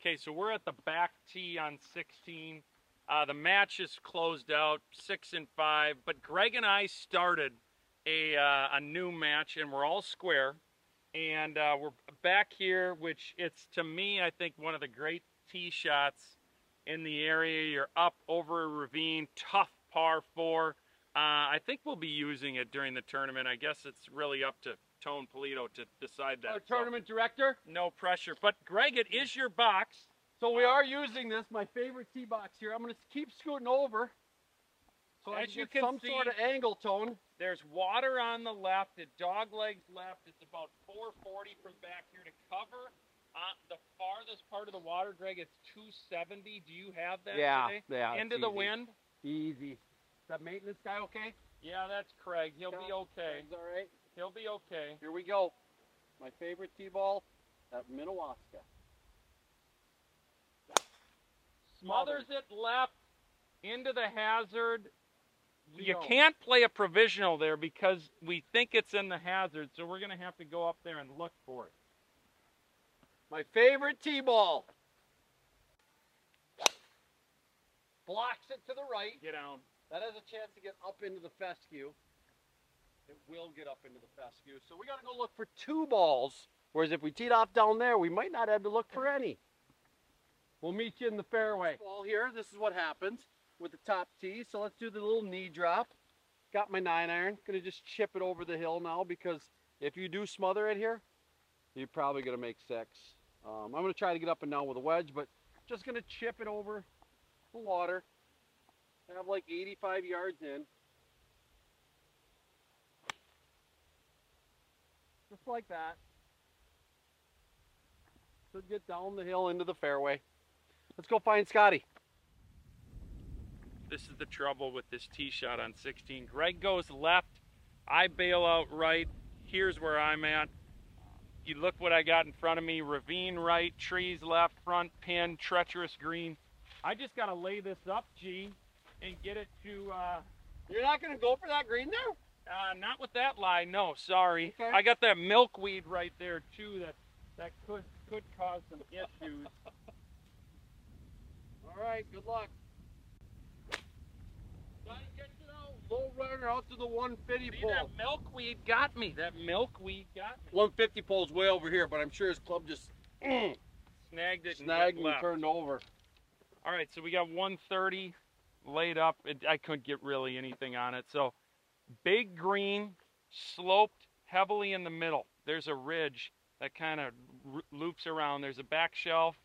Okay, so we're at the back tee on 16. Uh, the match is closed out, six and five. But Greg and I started a uh, a new match, and we're all square. And uh, we're back here, which it's to me, I think, one of the great tee shots in the area. You're up over a ravine, tough par four. Uh, I think we'll be using it during the tournament. I guess it's really up to Tone Polito to decide that. Our So, tournament director. no pressure. But Greg, it is your box. So we are using this, my favorite tee box here. I'm going to keep scooting over. So As you get can some see- sort of angle tone. There's water on the left, the dog legs left. It's about 440 from back here to cover. Uh, the farthest part of the water, Greg, it's 270. Do you have that Yeah, today? yeah. Into the easy. wind? Easy. Is that maintenance guy okay? Yeah, that's Craig. He'll be okay. Is all right? He'll be okay. Here we go. My favorite tee ball at Minnewaska. Smothers it left into the hazard. You can't play a provisional there because we think it's in the hazard, so we're going to have to go up there and look for it. My favorite tee ball. Blocks it to the right. Get down. That has a chance to get up into the fescue. It will get up into the fescue. So we got to go look for two balls. Whereas if we teed off down there, we might not have to look for any. We'll meet you in the fairway. Ball here. This is what happens with the top tee. So let's do the little knee drop. Got my nine iron. Gonna just chip it over the hill now because if you do smother it here, you're probably gonna make six. Um, I'm gonna try to get up and down with a wedge, but just gonna chip it over the water. Have like 85 yards in. Just like that. Should get down the hill into the fairway. Let's go find Scotty. This is the trouble with this tee shot on 16. Greg goes left. I bail out right. Here's where I'm at. You look what I got in front of me. Ravine right, trees left, front pin, treacherous green. I just got to lay this up, G, and get it to, uh, You're not gonna go for that green there? uh, not with that lie. No, sorry. Okay. I got that milkweed right there, too, that, that could, could cause some issues. *laughs* All right, good luck. Gotta get it out. Low runner out to the 150 See, pole. that milkweed got me. That milkweed got me. 150 pole's way over here, but I'm sure his club just mm, Snagged it. snagged and and turned over. All right, so we got 130 laid up. It, I couldn't get really anything on it. So big green, sloped heavily in the middle. There's a ridge that kind of loops around. There's a back shelf,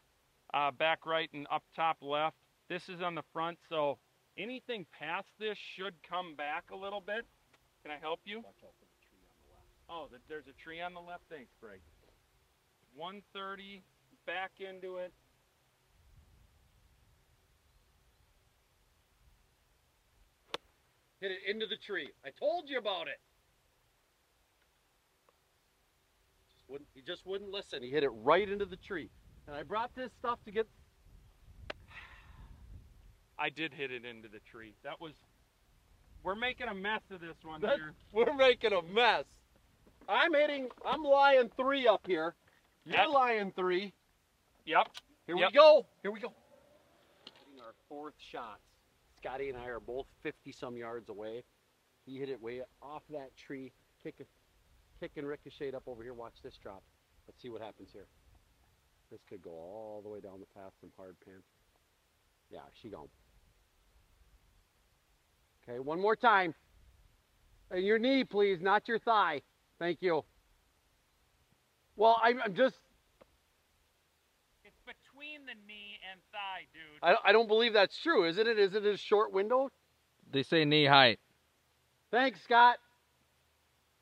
uh, back right and up top left. This is on the front, so anything past this should come back a little bit. Can I help you? Oh, th- there's a tree on the left. Thanks, Greg. 130, back into it. Hit it into the tree. I told you about it. Just wouldn't, he just wouldn't listen. He hit it right into the tree. And I brought this stuff to get. I did hit it into the tree. That was. We're making a mess of this one That- here. *laughs* We're making a mess. I'm hitting. I'm lying three up here. You're Yep. lying three. Yep. Here Yep. we go. Here we go. Hitting our fourth shots. Scotty and I are both 50 some yards away. He hit it way off that tree, kick it, kick and ricochet up over here. Watch this drop. Let's see what happens here. This could go all the way down the path from hard pan. Yeah, she gone. Okay, one more time. And your knee, please, not your thigh. Thank you. Well, I'm, I'm just It's between the knee and thigh, dude. I, I don't believe that's true, isn't it? Is it a short window? They say knee height. Thanks, Scott.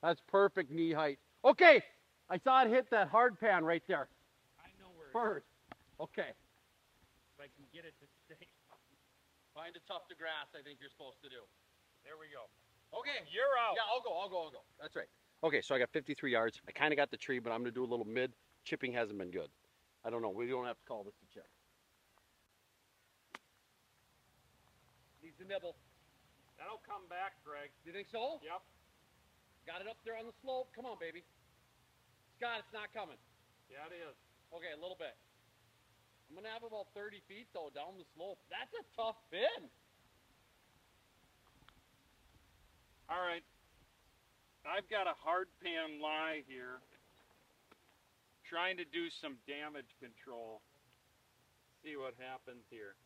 That's perfect knee height. Okay, I saw it hit that hard pan right there I know where. first. Okay. If I can get it to stay. Find a tuft of grass, I think you're supposed to do. There we go. Okay. You're out. Yeah, I'll go, I'll go, I'll go. That's right. Okay, so I got 53 yards. I kind of got the tree, but I'm going to do a little mid. Chipping hasn't been good. I don't know. We don't have to call this a chip. Needs a nibble. That'll come back, Greg. You think so? Yep. Got it up there on the slope. Come on, baby. Scott, it's not coming. Yeah, it is. Okay, a little bit. I'm gonna have about 30 feet though down the slope. That's a tough bend. All right. I've got a hard pan lie here. Trying to do some damage control. See what happens here.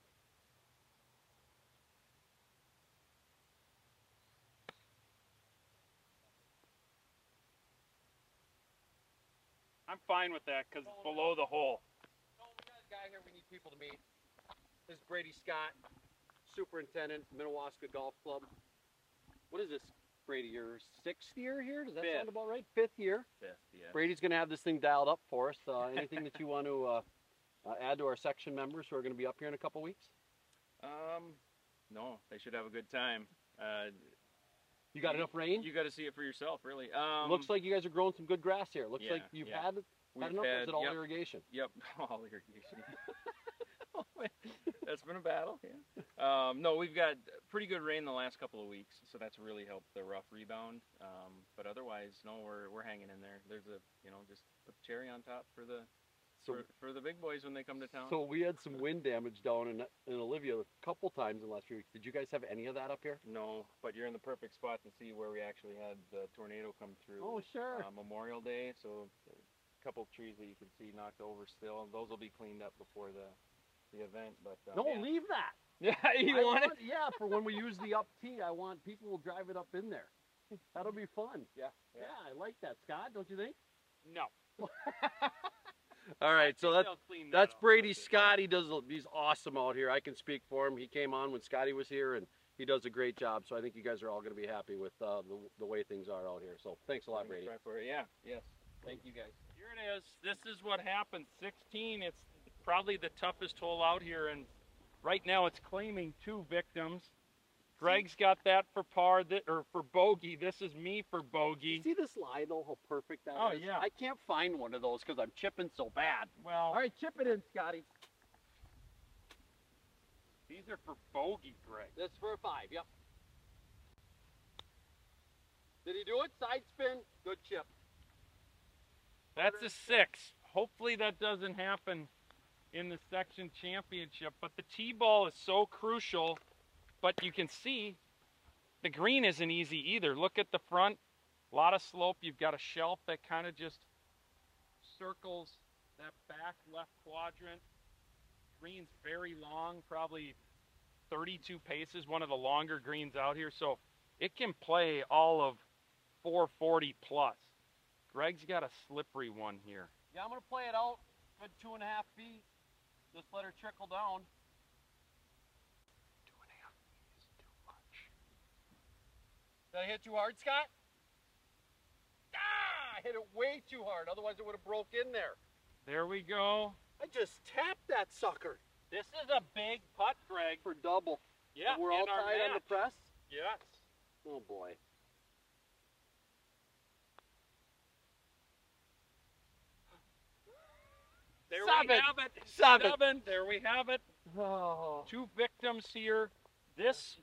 I'm fine with that because it's oh, below the hole. No, we got a guy here we need people to meet. This is Brady Scott, superintendent, Minnewaska Golf Club. What is this, Brady? Your sixth year here? Does that Fifth. sound about right? Fifth year. Fifth, yeah. Brady's gonna have this thing dialed up for us. Uh, anything that you want to uh, uh, add to our section members who are gonna be up here in a couple weeks? Um, no, they should have a good time. Uh, You got enough rain? you got to see it for yourself, really. Um, Looks like you guys are growing some good grass here. Looks yeah, like you've yeah. had, we've enough. or is had- it all yep, irrigation? Yep, *laughs* all irrigation. *laughs* that's been a battle. Yeah. Um, no, we've got pretty good rain the last couple of weeks, so that's really helped the rough rebound. Um, but otherwise, no, we're we're hanging in there. There's a you know just put cherry on top for the So for, for the big boys when they come to town. So we had some *laughs* wind damage down in, in Olivia a couple times in the last few weeks. Did you guys have any of that up here? no, but you're in the perfect spot to see where we actually had the tornado come through. Oh, sure. uh, Memorial Day, so couple of trees that you can see knocked over still. And those will be cleaned up before the the event. But uh, no, yeah. leave that. *laughs* Yeah, you I want it? Yeah, for when we *laughs* use the up tee, I want people will drive it up in there. That'll be fun. Yeah, Yeah, I like that, Scott. Don't you think? No. *laughs* All right, so that's clean that that's up. Brady That's it. Scott. He does he's awesome out here. I can speak for him. He came on when Scotty was here, and he does a great job. So I think you guys are all going to be happy with uh, the the way things are out here. So thanks a lot, Brady. Try for it. Yeah. Yes. Thank you guys. Is. This is what happened. 16. It's probably the toughest hole out here, and right now it's claiming two victims. Greg's got that for par, th- or for bogey. This is me for bogey. See this lie though, how perfect that oh, is. Oh, yeah. I can't find one of those because I'm chipping so bad. Well, All right, chip it in, Scotty. these are for bogey, Greg. This for a five. Yep. Did he do it? Side spin. Good chip. That's a six. hopefully that doesn't happen in the section championship. But the tee ball is so crucial. But you can see the green isn't easy either. Look at the front, a lot of slope. You've got a shelf that kind of just circles that back left quadrant. Green's very long, probably 32 paces, one of the longer greens out here. So it can play all of 440 plus. Greg's got a slippery one here. Yeah, I'm gonna play it out. Good two and a half feet. Just let her trickle down. Two and a half is too much. Did I hit too hard, Scott? Ah! I hit it way too hard. Otherwise, it would have broke in there. There we go. I just tapped that sucker This is a big putt, Greg. for double. Yeah, We're all in our tied on the press. Yes. Oh boy. There we have it. Seven. Seven. There we have it. Oh. Two victims here. This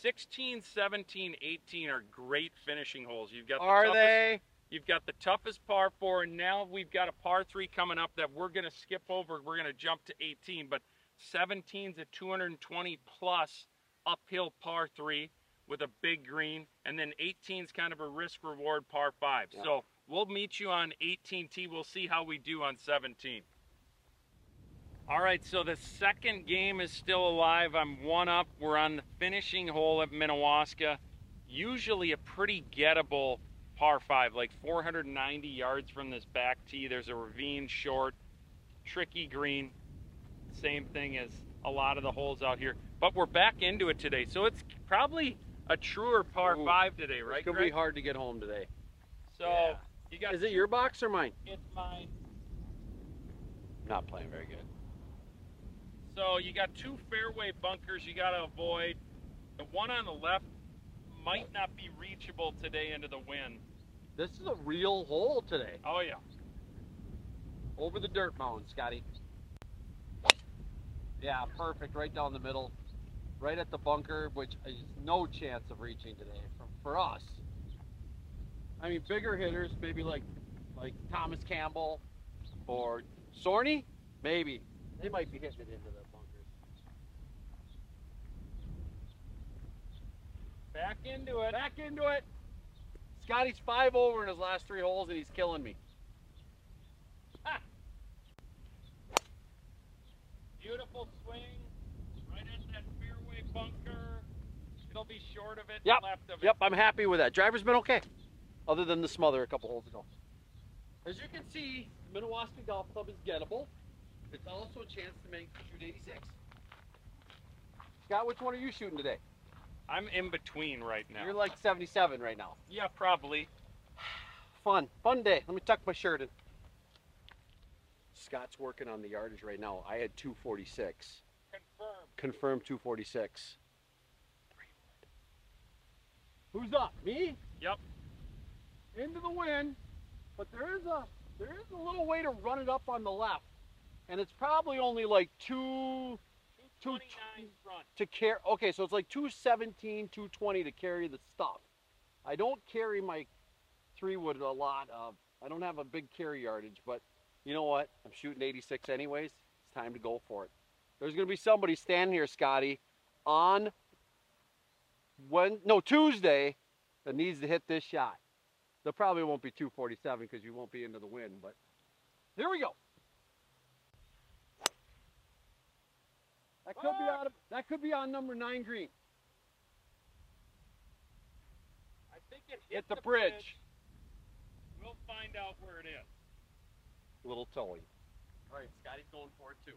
16, 17, 18 are great finishing holes. You've got the Are toughest, they? You've got the toughest par four, and now we've got a par three coming up that we're going to skip over. We're going to jump to 18, but 17's a 220 plus uphill par three with a big green, and then 18's kind of a risk reward par five. Yeah. So we'll meet you on 18T. We'll see how we do on 17. All right, so the second game is still alive. I'm one up. We're on the finishing hole at Minnewaska. Usually a pretty gettable par five, like 490 yards from this back tee. There's a ravine short, tricky green. Same thing as a lot of the holes out here. But we're back into it today, so it's probably a truer par Ooh, five today, right? It's gonna Greg? be hard to get home today. So Yeah. You got Is it your box or mine? it's mine. Not playing very good. So you got two fairway bunkers you got to avoid. The one on the left might not be reachable today into the wind. This is a real hole today. Oh yeah. Over the dirt mound, Scotty. Yeah, perfect. Right down the middle. Right at the bunker, which is no chance of reaching today for, for us. I mean, bigger hitters, maybe like like Thomas Campbell or Sorney, maybe. They might be hitting it into the bunkers. Back into it. Back into it. Scotty's five over in his last three holes, and he's killing me. Beautiful swing. Right at that fairway bunker. It'll be short of it, Yep, left of Yep, I'm happy with that. Driver's been okay, other than the smother a couple holes ago. As you can see, the Minnewaska Golf Club is gettable. It's also a chance to make shoot 86. Scott, which one are you shooting today? I'm in between right now. You're like 77 right now. yeah, probably. *sighs* Fun, fun day. Let me tuck my shirt in. Scott's working on the yardage right now. I had 246. Confirmed. Confirmed 246. Who's up? Me? Yep. Into the wind, but there is a there is a little way to run it up on the left, and it's probably only like two 229 front. to carry. Okay, so it's like 217, 220 to carry the stuff. I don't carry my three wood a lot. Uh, I don't have a big carry yardage, but you know what? I'm shooting 86 anyways. It's time to go for it. There's gonna be somebody standing here, Scotty, on when no Tuesday that needs to hit this shot. There probably won't be 247 because you won't be into the wind, but here we go. That could be on that could be on number nine green. I think it Hit hit the bridge. We'll find out where it is. Little towing. All right, Scotty's going for it too.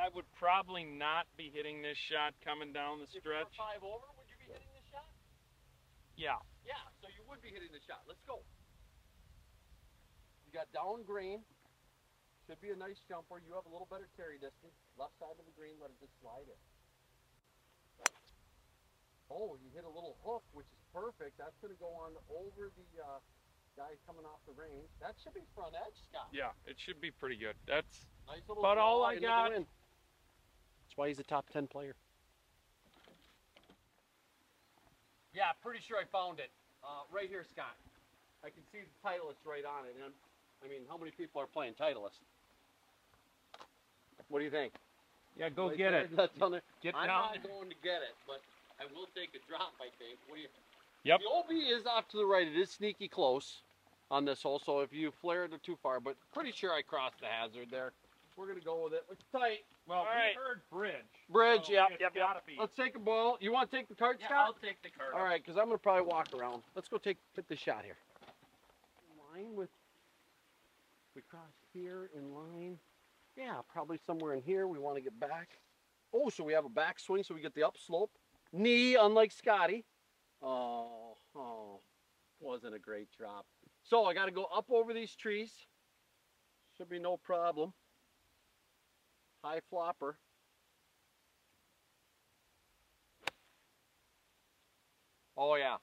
I would probably not be hitting this shot coming down the If you stretch. five over, would you be hitting this shot? Yeah. Yeah, so you would be hitting the shot. Let's go. You got down green. Should be a nice jumper. You have a little better carry distance. Left side of the green, let it just slide in. Oh, you hit a little hook, which is perfect. That's going to go on over the uh, guy coming off the range. That should be front edge, Scott. Yeah, it should be pretty good. That's Nice little About all I got. wind. That's why he's a top 10 player. Yeah, pretty sure I found it. Uh, right here, Scott. I can see the Titleist right on it. And I mean, how many people are playing Titleist? What do you think? Yeah, go Right get there, it. *laughs* That's on there. Get I'm down. not going to get it, but I will take a drop. I think. What do you? Yep. The OB is off to the right. It is sneaky close on this hole. So if you flare it too far, but pretty sure I crossed the hazard there. We're gonna go with it. It's tight. Well, All right. we heard bridge. Bridge. so yep. it's Yep. Yep. Let's take a ball. You want to take the cart, Yeah, Scott? I'll take the cart. All right, because I'm gonna probably walk around. Let's go take hit the shot here. In line with. We cross here in line. Yeah, probably somewhere in here. We want to get back. Oh, so we have a backswing, so we get the upslope. Knee, unlike Scotty. Oh, oh, wasn't a great drop. So I got to go up over these trees. Should be no problem. High flopper. Oh yeah.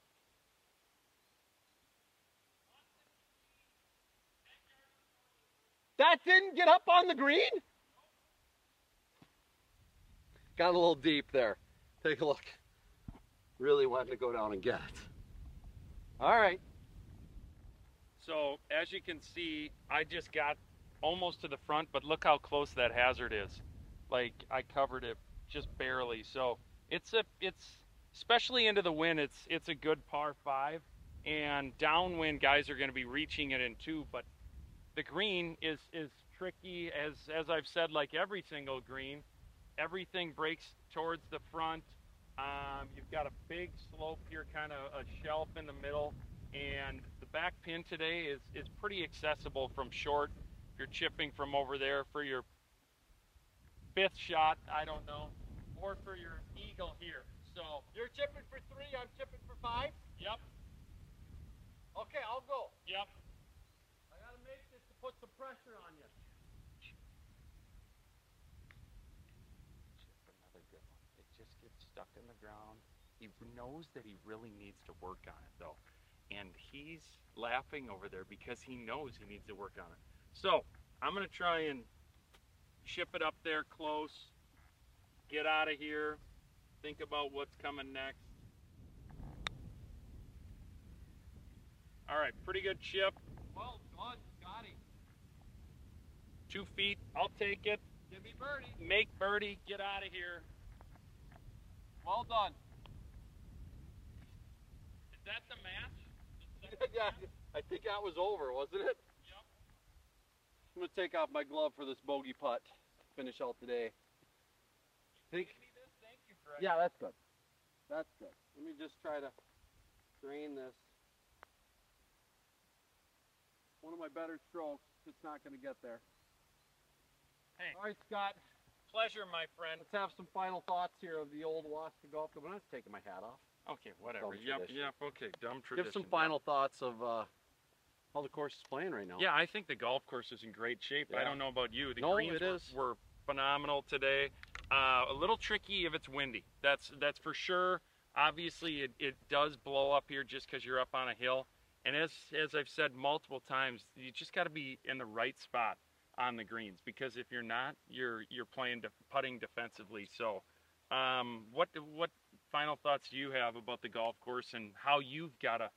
That didn't get up on the green? Got a little deep there. Take a look. Really wanted to go down and get it. All right. So as you can see, I just got almost to the front, but look how close that hazard is. Like I covered it just barely. So it's a it's especially into the wind. It's it's a good par five, and downwind guys are going to be reaching it in two. But the green is is tricky as as I've said, like every single green. Everything breaks towards the front. Um, you've got a big slope here, kind of a shelf in the middle, and the back pin today is is pretty accessible from short. If you're chipping from over there for your fifth shot, I don't know, or for your eagle here. So, You're chipping for three, I'm chipping for five. yep, Okay, I'll go. yep. I gotta make this to put some pressure on you. Chip another good one. It just gets stuck in the ground. He knows that he really needs to work on it though. And he's laughing over there because he knows he needs to work on it. So I'm gonna try and ship it up there close, get out of here, think about what's coming next. All right, pretty good chip. Well done, Scotty. Two feet, I'll take it. Give me birdie. Make birdie, get out of here. Well done. Is that the match? *laughs* yeah, I think that was over, wasn't it? I'm gonna take off my glove for this bogey putt. Finish out today. Think. Thank you, Greg. Yeah, that's good. That's good. Let me just try to drain this. One of my better strokes. It's not gonna get there. Hey. All right, Scott. Pleasure, my friend. Let's have some final thoughts here of the old Waska Golf Club. I'm not taking my hat off. Okay, whatever. Yep, yep. Okay, dumb tradition. Give some final thoughts of uh, how the course is playing right now. Yeah, I think the golf course is in great shape. I don't know about you. The No, greens were, were phenomenal today. Uh, a little tricky if it's windy. That's that's for sure. Obviously, it, it does blow up here just because you're up on a hill. And as as I've said multiple times, you just got to be in the right spot on the greens because if you're not, you're you're playing def- putting defensively. So, um, what what final thoughts do you have about the golf course and how you've got to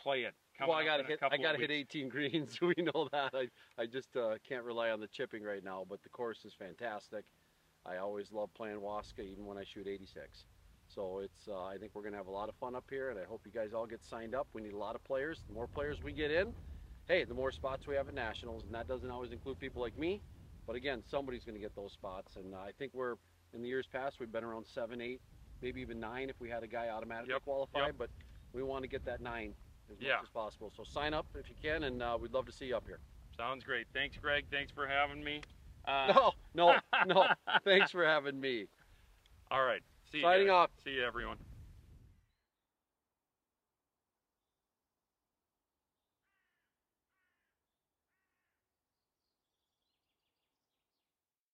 play it? Well, I gotta in hit. I of gotta hit weeks? 18 greens. *laughs* we know that. I I just uh, can't rely on the chipping right now. But the course is fantastic. I always love playing Waska, even when I shoot 86. So it's. Uh, I think we're gonna have a lot of fun up here, and I hope you guys all get signed up. We need a lot of players. The more players we get in, hey, the more spots we have at nationals, and that doesn't always include people like me. But again, somebody's gonna get those spots, and uh, I think we're in the years past we've been around seven, eight, maybe even nine if we had a guy automatically Yep, qualify. yep. But we want to get that nine as Yeah. much as possible. So sign up if you can, and uh, we'd love to see you up here. Sounds great. Thanks, Greg. Thanks for having me. Uh, *laughs* No, no, no. *laughs* Thanks for having me. All right. See you. Signing off. See you, everyone.